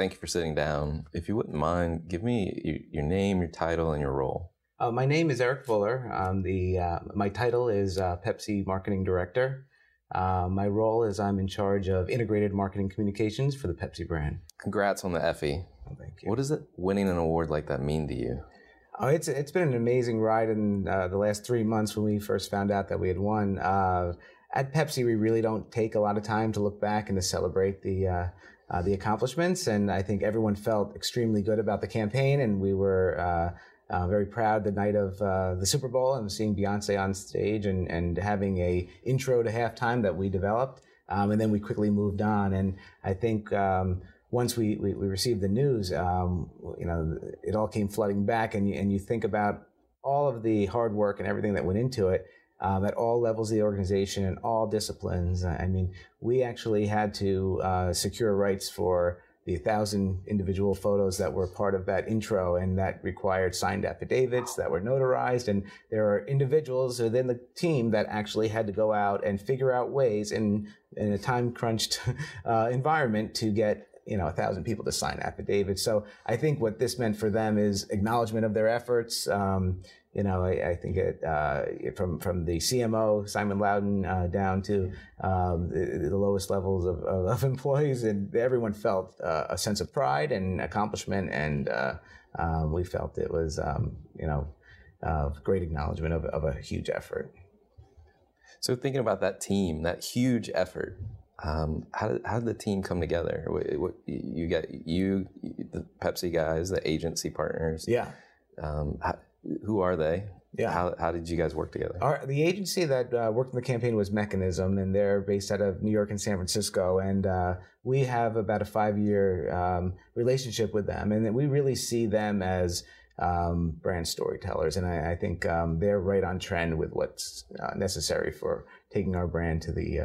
Thank you for sitting down. If you wouldn't mind, give me your name, your title, and your role. Uh, my name is Eric Fuller. Um, the uh, my title is uh, Pepsi Marketing Director. Uh, my role is I'm in charge of integrated marketing communications for the Pepsi brand. Congrats on the Effie. Oh, thank you. What does it winning an award like that mean to you? Oh, it's it's been an amazing ride in uh, the last three months when we first found out that we had won. Uh, at Pepsi, we really don't take a lot of time to look back and to celebrate the uh, the accomplishments. And I think everyone felt extremely good about the campaign, and we were uh, uh, very proud the night of uh, the Super Bowl and seeing Beyonce on stage and, and having a intro to halftime that we developed. Um, and then we quickly moved on. And I think um, once we, we, we, received the news, um, you know, it all came flooding back, and and you think about all of the hard work and everything that went into it um, at all levels of the organization and all disciplines. I mean, we actually had to uh, secure rights for the thousand individual photos that were part of that intro, and that required signed affidavits that were notarized. And there are individuals within the team that actually had to go out and figure out ways in in a time crunched uh, environment to get you know a thousand people to sign affidavits. So I think what this meant for them is acknowledgement of their efforts. Um, you know, I, I think it uh, from from the CMO Simon Lowden uh, down to um, the, the, lowest levels of, of, employees, and everyone felt uh, a sense of pride and accomplishment, and uh, um, we felt it was um, you know great acknowledgement of, of a huge effort. So thinking about that team, that huge effort, um, how, did, how did the team come together? What, what, you got you, the Pepsi guys, the agency partners. Yeah. Um, how, who are they? Yeah. How, how did you guys work together? Our, the agency that uh, worked on the campaign was Mechanism, and they're based out of New York and San Francisco. And uh, we have about a five year um, relationship with them. And we really see them as um, brand storytellers. And I, I think um, they're right on trend with what's uh, necessary for taking our brand to the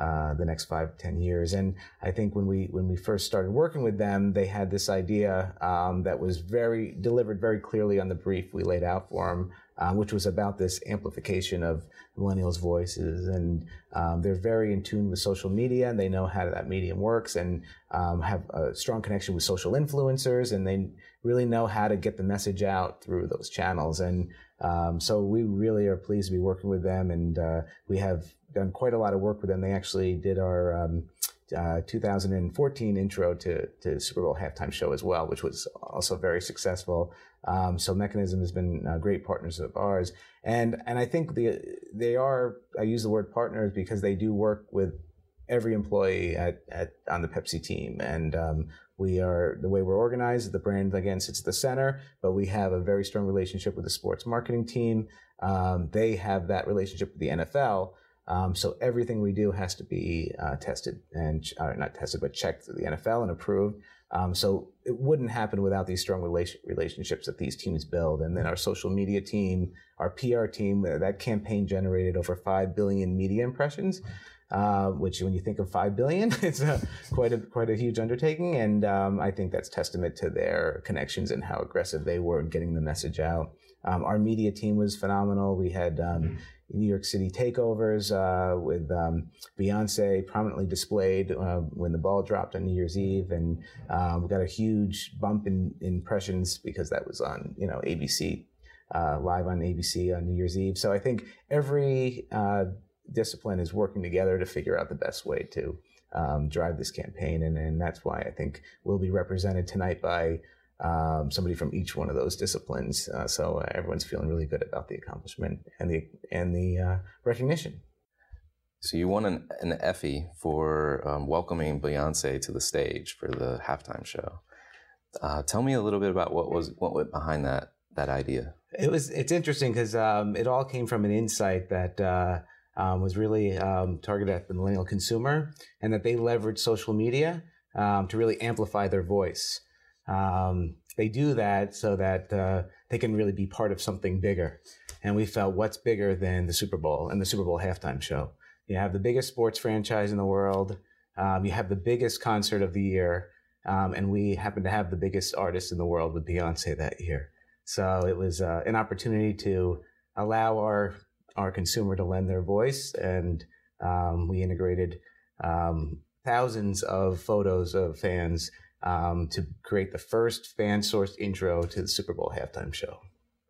uh, uh, the next five ten years. And I think when we when we first started working with them, they had this idea um, that was very delivered very clearly on the brief we laid out for them, um, which was about this amplification of millennials' voices. And um, they're very in tune with social media, and they know how that medium works, and um, have a strong connection with social influencers, and they really know how to get the message out through those channels. And um, so we really are pleased to be working with them, and uh, we have done quite a lot of work with them. They actually did our um, uh, 2014 intro to, to Super Bowl halftime show as well, which was also very successful. Um, so Mechanism has been uh, great partners of ours, and and I think the they are. I use the word partners because they do work with every employee at, at on the Pepsi team, and um, we are the way we're organized. The brand again sits at the center, but we have a very strong relationship with the sports marketing team. Um, they have that relationship with the NFL. Um, so everything we do has to be uh, tested and uh, not tested, but checked through the NFL and approved. Um, so it wouldn't happen without these strong relation- relationships that these teams build. And then our social media team, our PR team, that campaign generated over 5 billion media impressions. Uh, which when you think of five billion, it's a, quite a quite a huge undertaking, and um, I think that's testament to their connections and how aggressive they were in getting the message out. Um, our media team was phenomenal. We had um, New York City takeovers uh, with um, Beyonce prominently displayed uh, when the ball dropped on New Year's Eve, and um, we got a huge bump in, impressions because that was on you know ABC uh, live on ABC on New Year's Eve. So I think every uh, discipline is working together to figure out the best way to um, drive this campaign, and, and that's why I think we'll be represented tonight by um, somebody from each one of those disciplines. Uh, so uh, everyone's feeling really good about the accomplishment and the and the uh, recognition. So you won an, an Effie for um, welcoming Beyonce to the stage for the halftime show. Uh, tell me a little bit about what was what went behind that that idea. It was it's interesting because um, it all came from an insight that. Uh, um, was really um, targeted at the millennial consumer, and that they leverage social media um, to really amplify their voice. Um, they do that so that uh, they can really be part of something bigger. And we felt, what's bigger than the Super Bowl and the Super Bowl halftime show? You have the biggest sports franchise in the world. Um, you have the biggest concert of the year. Um, and we happen to have the biggest artist in the world with Beyonce that year. So it was uh, an opportunity to allow our our consumer to lend their voice, and um, we integrated um, thousands of photos of fans um, to create the first fan sourced intro to the Super Bowl halftime show.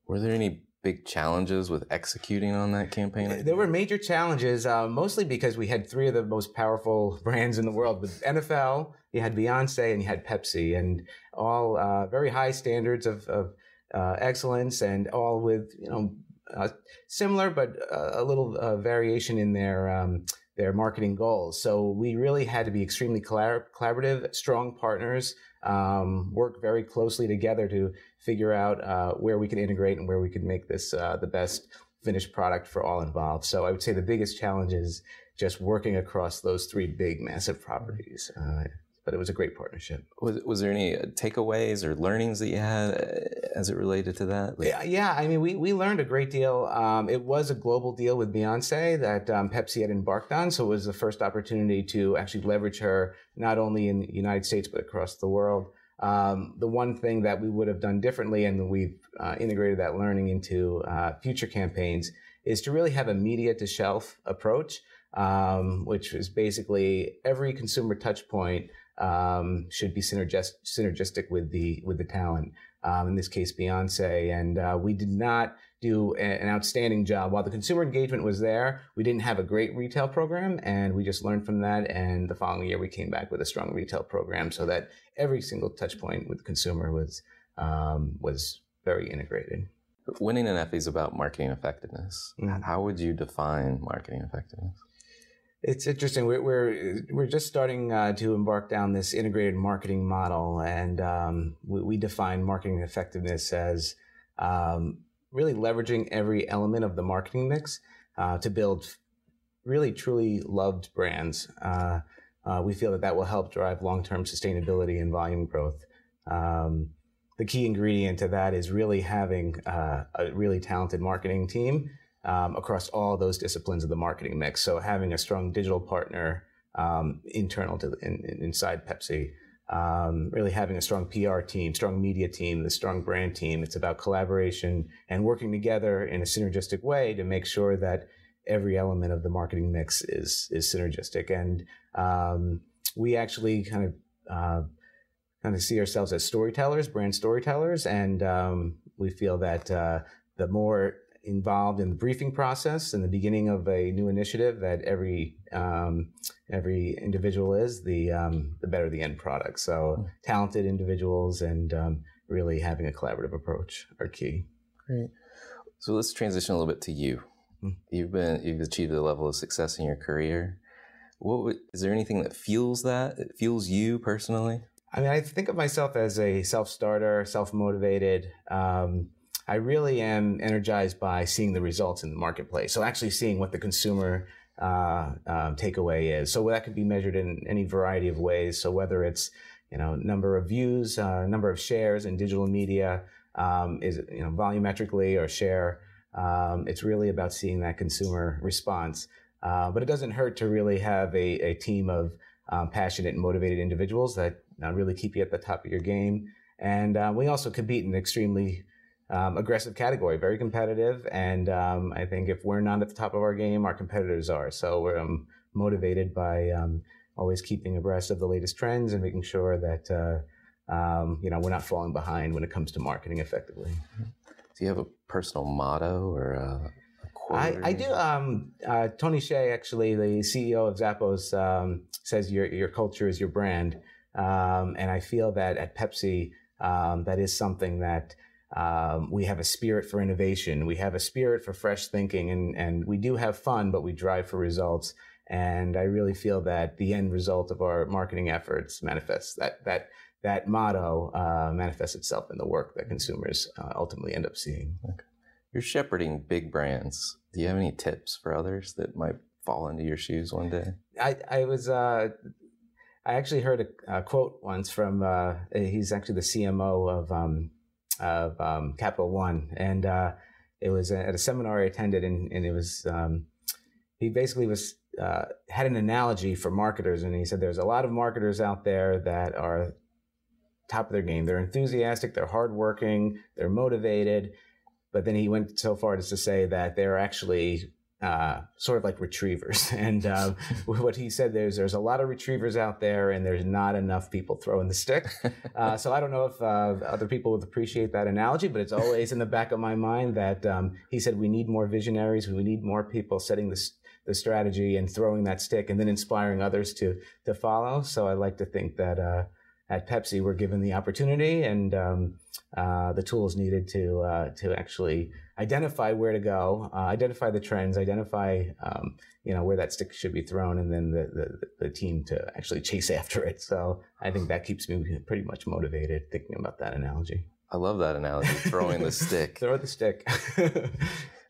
Were there any big challenges with executing on that campaign? There were major challenges, uh, mostly because we had three of the most powerful brands in the world. With NFL, you had Beyonce, and you had Pepsi, and all uh, very high standards of, of uh, excellence, and all with you know uh, similar but uh, a little uh, variation in their um, their marketing goals. So we really had to be extremely collab- collaborative, strong partners, um, work very closely together to figure out uh, where we can integrate and where we can make this uh, the best finished product for all involved. So I would say the biggest challenge is just working across those three big, massive properties. Uh, but it was a great partnership. Was, was there any uh, takeaways or learnings that you had uh, as it related to that? Yeah, yeah, I mean, we, we learned a great deal. Um, it was a global deal with Beyonce that um, Pepsi had embarked on, so it was the first opportunity to actually leverage her not only in the United States but across the world. Um, the one thing that we would have done differently, and we've uh, integrated that learning into uh, future campaigns, is to really have a media to shelf approach, um, which is basically every consumer touch point um, should be synergist, synergistic with the with the talent. Um, in this case, Beyonce, and uh, we did not do a, an outstanding job. While the consumer engagement was there, we didn't have a great retail program, and we just learned from that. And the following year, we came back with a strong retail program, so that every single touch point with the consumer was um, was very integrated. Winning an Effie is about marketing effectiveness. Mm-hmm. How would you define marketing effectiveness? It's interesting. We're we're, we're just starting uh, to embark down this integrated marketing model, and um, we, we, define marketing effectiveness as um, really leveraging every element of the marketing mix uh, to build really truly loved brands. Uh, uh we feel that that will help drive long-term sustainability and volume growth. Um, the key ingredient to that is really having uh, a really talented marketing team um, across all those disciplines of the marketing mix. So having a strong digital partner um, internal to in, inside Pepsi, um, really having a strong PR team, strong media team, the strong brand team. It's about collaboration and working together in a synergistic way to make sure that every element of the marketing mix is is synergistic. And um, we actually kind of uh, kind of see ourselves as storytellers, brand storytellers, and um, we feel that uh, the more involved in the briefing process in the beginning of a new initiative that every um, every individual is, the um, the better the end product. So hmm. talented individuals and um, really having a collaborative approach are key. Great. So let's transition a little bit to you. Mm-hmm. You've been you've achieved a level of success in your career. What would, is there anything that fuels that? It fuels you personally? I mean, I think of myself as a self starter, self motivated. Um, I really am energized by seeing the results in the marketplace. So actually seeing what the consumer uh, um, takeaway is. So that could be measured in any variety of ways. So whether it's you know number of views, uh, number of shares in digital media, um, is you know volumetrically or share. Um, it's really about seeing that consumer response. Uh, but it doesn't hurt to really have a, a team of um, passionate and motivated individuals that uh, really keep you at the top of your game. And uh, we also compete in extremely um, aggressive category, very competitive. And um, I think if we're not at the top of our game, our competitors are. So we're um, motivated by um, always keeping abreast of the latest trends and making sure that uh, um, you know we're not falling behind when it comes to marketing effectively. Do you have a personal motto or a, I, I, do. Um, uh, Tony Hsieh, actually, the CEO of Zappos, um, says your your culture is your brand, um, and I feel that at Pepsi, um, that is something that um, we have a spirit for innovation. We have a spirit for fresh thinking, and and we do have fun, but we drive for results. And I really feel that the end result of our marketing efforts manifests that that that motto uh, manifests itself in the work that consumers uh, ultimately end up seeing. Okay. You're shepherding big brands. Do you have any tips for others that might fall into your shoes one day? I, I was, uh, I actually heard a, a quote once from, uh, he's actually the CMO of, um, of um, Capital One. And uh, it was at a seminar I attended, and, and it was, um, he basically was, uh, had an analogy for marketers. And he said, there's a lot of marketers out there that are top of their game. They're enthusiastic, they're hardworking, they're motivated but then he went so far as to say that they're actually uh, sort of like retrievers. And uh, what he said there's there's a lot of retrievers out there, and there's not enough people throwing the stick. Uh, so I don't know if uh, other people would appreciate that analogy, but it's always in the back of my mind that um, he said we need more visionaries, we need more people setting the the strategy and throwing that stick, and then inspiring others to to follow. So I like to think that uh, at Pepsi we're given the opportunity and um, uh, the tools needed to uh, to actually identify where to go, uh, identify the trends, identify um, you know where that stick should be thrown, and then the, the, the team to actually chase after it. So I think that keeps me pretty much motivated thinking about that analogy. I love that analogy, throwing the stick. Throw the stick.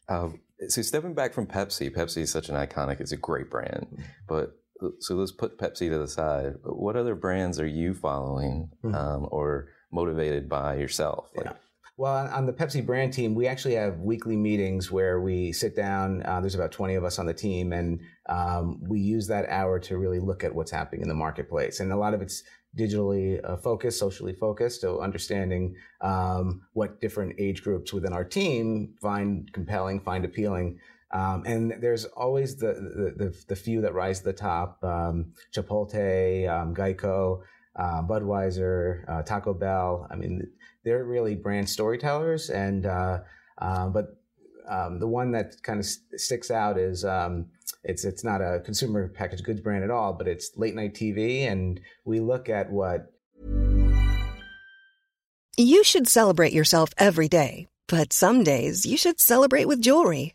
Um, so stepping back from Pepsi, Pepsi is such an iconic, it's a great brand, but so let's put Pepsi to the side. What other brands are you following mm-hmm. um, or motivated by yourself? Like, yeah. Well, on the Pepsi brand team, we actually have weekly meetings where we sit down. Uh, there's about 20 of us on the team, and um, we use that hour to really look at what's happening in the marketplace. And a lot of it's digitally uh, focused, socially focused, so understanding um, what different age groups within our team find compelling, find appealing. Um, and there's always the, the, the, the, few that rise to the top um, Chipotle, um, Geico, uh, Budweiser, uh, Taco Bell. I mean, they're really brand storytellers. And, uh, uh but um, the one that kind of st- sticks out is um, it's, it's not a consumer packaged goods brand at all, but it's late night TV. And we look at what. You should celebrate yourself every day, but some days you should celebrate with jewelry.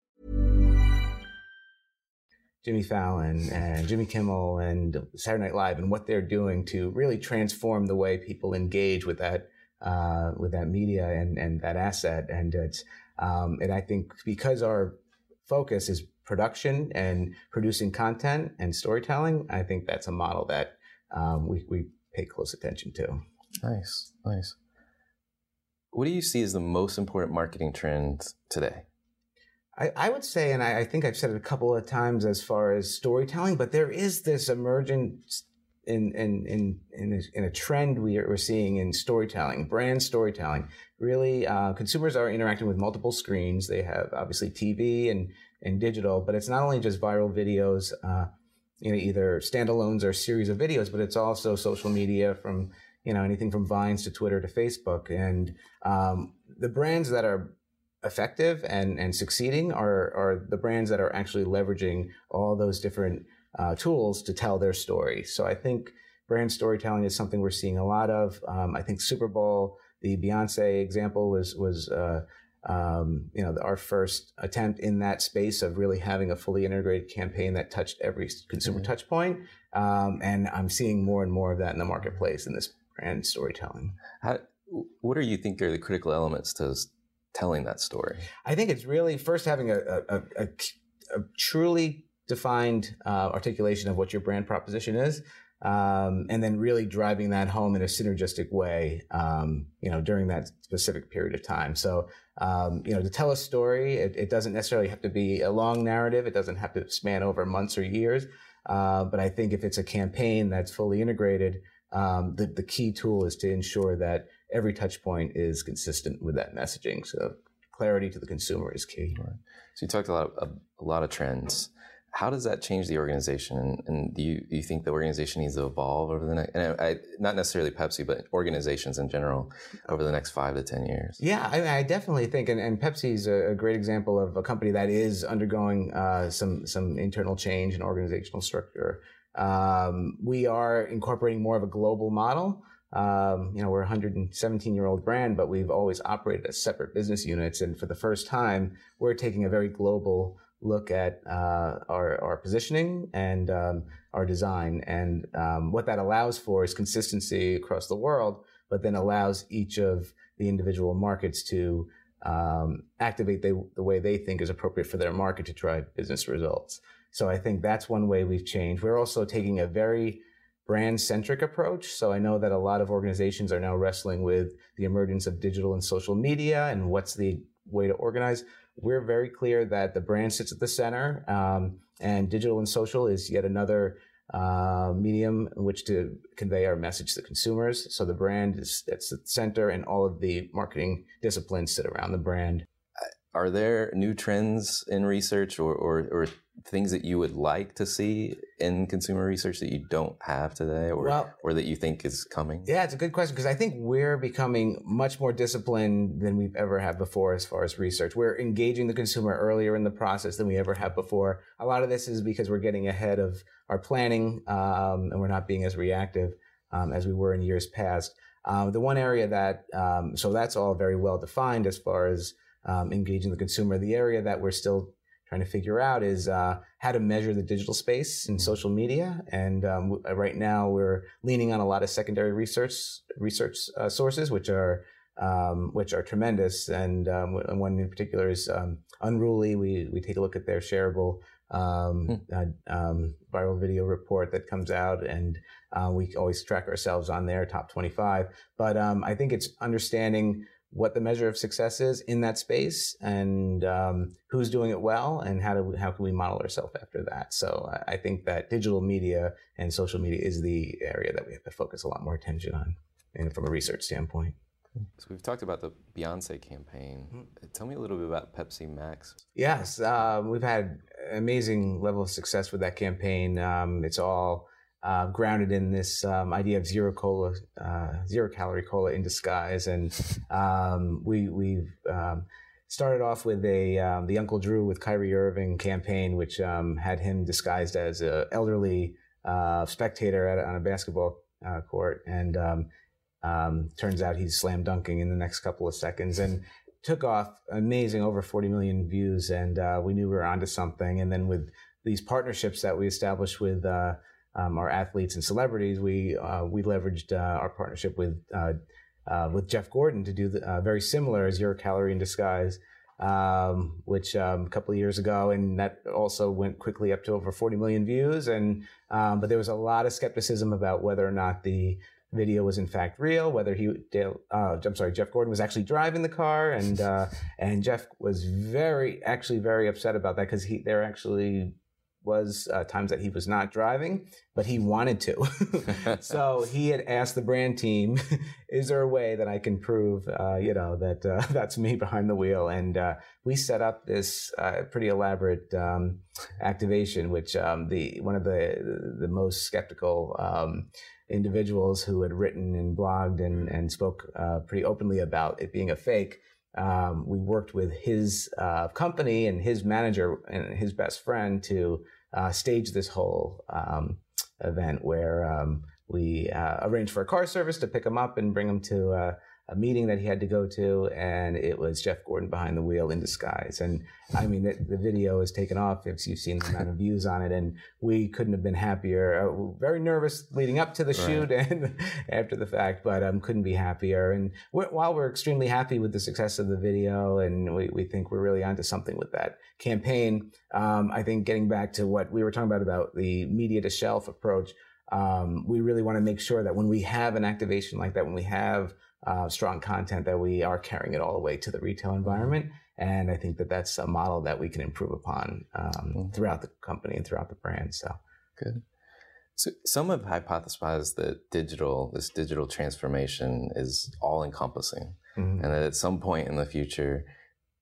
Jimmy Fallon and Jimmy Kimmel and Saturday Night Live and what they're doing to really transform the way people engage with that uh, with that media and and that asset. And it's um, and I think because our focus is production and producing content and storytelling, I think that's a model that um, we we pay close attention to. Nice, nice. What do you see as the most important marketing trends today? I, I would say, and I, I, think I've said it a couple of times as far as storytelling, but there is this emergent in in in in a, in a trend we are, we're seeing in storytelling, brand storytelling. Really, uh, consumers are interacting with multiple screens. They have obviously TV and and digital, but it's not only just viral videos, uh, you know, either standalones or series of videos, but it's also social media from you know anything from Vines to Twitter to Facebook, and um, the brands that are effective and and succeeding are are the brands that are actually leveraging all those different uh, tools to tell their story. So I think brand storytelling is something we're seeing a lot of. Um, I think Super Bowl, the Beyonce example was was uh, um, you know our first attempt in that space of really having a fully integrated campaign that touched every consumer mm-hmm. touch point. Um, and I'm seeing more and more of that in the marketplace in this brand storytelling. How, what do you think are the critical elements to telling that story? I think it's really first having a, a, a, a truly defined uh, articulation of what your brand proposition is. Um, and then really driving that home in a synergistic way, um, you know, during that specific period of time. So, um, you know, to tell a story, it, it, doesn't necessarily have to be a long narrative. It doesn't have to span over months or years. Uh, but I think if it's a campaign that's fully integrated, um, the, the key tool is to ensure that every touch point is consistent with that messaging. So clarity to the consumer is key. Right. So you talked a lot of, a, lot of trends how does that change the organization? And, and do, you, do you think the organization needs to evolve over the next, and I, I, not necessarily Pepsi, but organizations in general over the next five to 10 years? Yeah, I, I definitely think, and, and Pepsi is a, a, great example of a company that is undergoing uh, some, some internal change in organizational structure. Um, we are incorporating more of a global model. Um, you know, we're a 117 year old brand, but we've always operated as separate business units. And for the first time, we're taking a very global look at uh, our, our positioning and um, our design. And um, what that allows for is consistency across the world, but then allows each of the individual markets to um, activate the, the way they think is appropriate for their market to drive business results. So I think that's one way we've changed. We're also taking a very brand centric approach. So I know that a lot of organizations are now wrestling with the emergence of digital and social media and what's the way to organize we're very clear that the brand sits at the center, um, and digital and social is yet another uh, medium in which to convey our message to consumers. So the brand is at the center, and all of the marketing disciplines sit around the brand. Are there new trends in research or, or, or things that you would like to see in consumer research that you don't have today or, well, or that you think is coming? Yeah, it's a good question because I think we're becoming much more disciplined than we've ever had before as far as research. We're engaging the consumer earlier in the process than we ever have before. A lot of this is because we're getting ahead of our planning um, and we're not being as reactive um, as we were in years past. Um, the one area that, um, so that's all very well defined as far as um, engaging the consumer. The area that we're still trying to figure out is uh, how to measure the digital space in mm-hmm. social media. And um, uh, right now, we're leaning on a lot of secondary research research uh, sources, which are um, which are tremendous. And um, one in particular is um, Unruly. We we take a look at their shareable um, hmm. uh, um, viral video report that comes out, and uh, we always track ourselves on their top 25. But I think it's understanding what the measure of success is in that space and um, who's doing it well and how do we, how can we model ourselves after that so I, think that digital media and social media is the area that we have to focus a lot more attention on and from a research standpoint so we've talked about the Beyonce campaign. Mm-hmm. Tell me a little bit about Pepsi Max. Yes, uh, we've had amazing level of success with that campaign. Um, it's all uh, grounded in this um, idea of zero cola, uh, zero calorie cola in disguise. And um, we we've um, started off with a um, the Uncle Drew with Kyrie Irving campaign, which um, had him disguised as an elderly uh, spectator at, on a basketball uh, court, and um, turns out he's slam dunking in the next couple of seconds. And took off amazing over 40 million views and uh, we knew we were onto something and then with these partnerships that we established with uh, um, our athletes and celebrities, we uh, we leveraged uh, our partnership with uh, uh, with Jeff Gordon to do the, uh, very similar as Your Calorie in Disguise, um, which um, a couple of years ago, and that also went quickly up to over 40 million views. And um, but there was a lot of skepticism about whether or not the video was in fact real, whether he, Dale, uh, I'm sorry, Jeff Gordon was actually driving the car, and uh, and Jeff was very, actually very upset about that because he, they're actually was uh, times that he was not driving, but he wanted to. so he had asked the brand team, "Is there a way that I can prove, uh, you know, that uh, that's me behind the wheel?" And uh, we set up this uh, pretty elaborate um, activation, which um, the one of the the most skeptical. Um, individuals who had written and blogged and, and spoke uh, pretty openly about it being a fake um, we worked with his uh, company and his manager and his best friend to uh, stage this whole um, event where um, we uh, arranged for a car service to pick him up and bring him to uh, a meeting that he had to go to, and it was Jeff Gordon behind the wheel in disguise. And I mean, it, the video has taken off. If you've seen the amount of views on it, and we couldn't have been happier. Uh, very nervous leading up to the right. shoot and after the fact, but um, couldn't be happier. And we're, while we're extremely happy with the success of the video, and we, we think we're really onto something with that campaign, um, I think getting back to what we were talking about about the media to shelf approach. Um, we really want to make sure that when we have an activation like that, when we have uh, strong content that we are carrying it all the way to the retail environment. And I think that that's a model that we can improve upon um, mm-hmm. throughout the company and throughout the brand. So good. So some have hypothesized that digital, this digital transformation is all encompassing mm-hmm. and that at some point in the future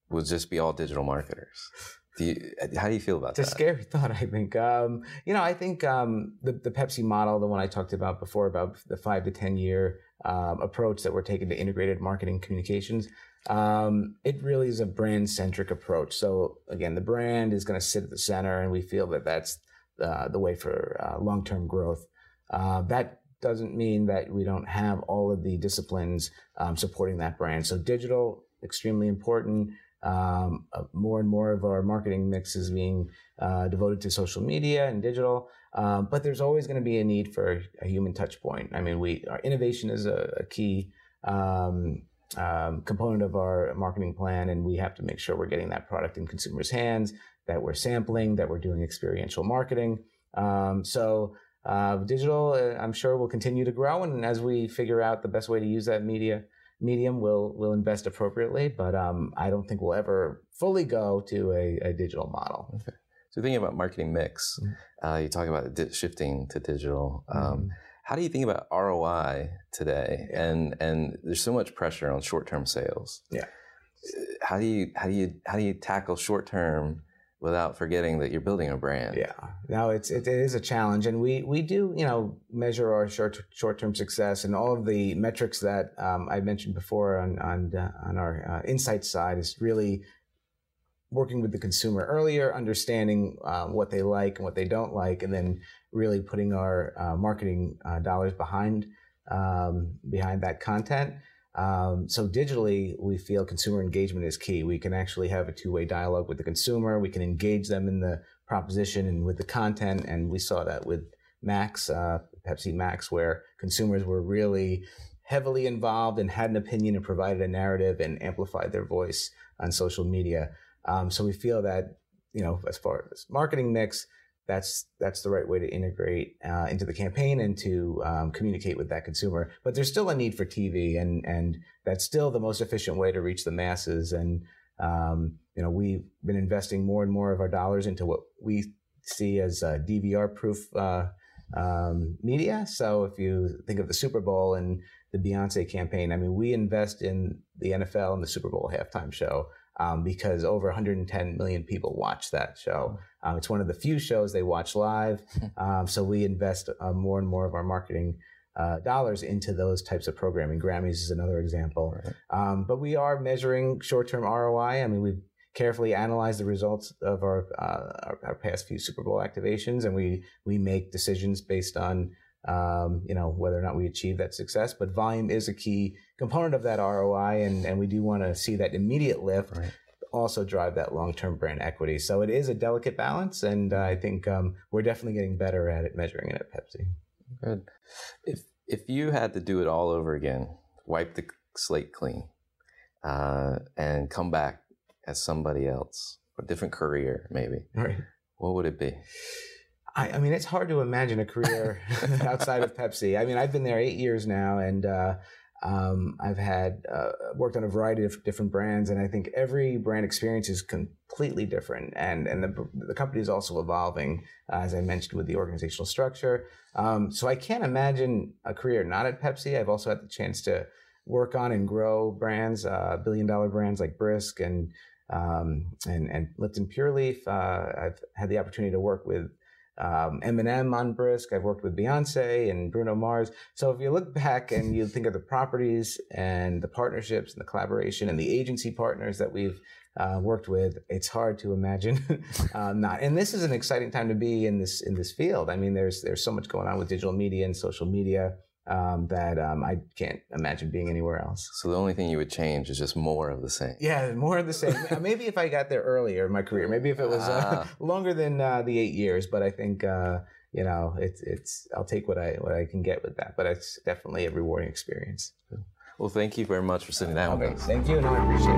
we'll just be all digital marketers. Do you, how do you feel about it's that? It's a scary thought, I think. Um, you know, I think um, the, the Pepsi model, the one I talked about before, about the five to 10 year um, approach that we're taking to integrated marketing communications. Um, it really is a brand centric approach. So again, the brand is going to sit at the center, and we feel that that's uh, the way for uh, long term growth. Uh, that doesn't mean that we don't have all of the disciplines um, supporting that brand. So digital extremely important. Um, uh, more and more of our marketing mix is being uh, devoted to social media and digital. Um, but there's always going to be a need for a human touch point. I mean, we our innovation is a, a key um, um, component of our marketing plan, and we have to make sure we're getting that product in consumers' hands, that we're sampling, that we're doing experiential marketing. Um, so. Uh, digital, uh, I'm sure, will continue to grow, and as we figure out the best way to use that media, medium will will invest appropriately, but um, I don't think we'll ever fully go to a, a digital model. Okay. So thinking about marketing mix, mm-hmm. uh, you talk about di- shifting to digital. Um, mm-hmm. How do you think about ROI today? Yeah. And and there's so much pressure on short term sales. Yeah. How do you how do you how do you tackle short term without forgetting that you're building a brand. Yeah, no, it's it, it is a challenge, and we we do you know measure our short short term success and all of the metrics that um, I mentioned before on on uh, on our uh, insight side is really working with the consumer earlier, understanding uh, what they like and what they don't like, and then really putting our uh, marketing uh, dollars behind um, behind that content. Um, so digitally, we feel consumer engagement is key. We can actually have a two-way dialogue with the consumer. We can engage them in the proposition and with the content. And we saw that with Max, uh, Pepsi Max, where consumers were really heavily involved and had an opinion and provided a narrative and amplified their voice on social media. Um, so we feel that, you know, as far as marketing mix, that's that's the right way to integrate uh, into the campaign and to um, communicate with that consumer. But there's still a need for TV, and and that's still the most efficient way to reach the masses. And um, you know, we've been investing more and more of our dollars into what we see as uh, DVR-proof uh, um, media. So if you think of the Super Bowl and the Beyonce campaign, I mean, we invest in the NFL and the Super Bowl halftime show um, because over 110 million people watch that show. Um, it's one of the few shows they watch live. Um, so we invest uh, more and more of our marketing uh, dollars into those types of programming. Grammys is another example. Right. Um, but we are measuring short-term ROI. I mean, we've carefully analyze the results of our, uh, our, our past few Super Bowl activations, and we we make decisions based on um, you know whether or not we achieve that success. But volume is a key component of that ROI, and and we do want to see that immediate lift. Right. also drive that long-term brand equity. So it is a delicate balance, and I think um, we're definitely getting better at it, measuring it at Pepsi. Good. If if you had to do it all over again, wipe the slate clean, uh, and come back as somebody else, a different career, maybe. Right. What would it be? I, I mean, it's hard to imagine a career outside of Pepsi. I mean, I've been there eight years now, and uh, um, I've had uh, worked on a variety of different brands, and I think every brand experience is completely different. And and the the company is also evolving, uh, as I mentioned, with the organizational structure. Um, so I can't imagine a career not at Pepsi. I've also had the chance to work on and grow brands, uh, billion dollar brands like Brisk and um, and and Lipton Pure Leaf. Uh, I've had the opportunity to work with um, Eminem on Brisk. I've worked with Beyonce and Bruno Mars. So if you look back and you think of the properties and the partnerships and the collaboration and the agency partners that we've uh, worked with, it's hard to imagine um, not. And this is an exciting time to be in this in this field. I mean, there's there's so much going on with digital media and social media um, that um, I can't imagine being anywhere else. So the only thing you would change is just more of the same. Yeah, more of the same. maybe if I got there earlier in my career, maybe if it was uh, ah. longer than uh, the eight years. But I think uh, you know it's it's I'll take what I what I can get with that. But it's definitely a rewarding experience. Well, thank you very much for sitting down with us. Thank you, and I appreciate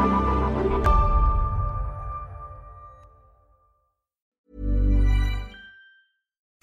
it.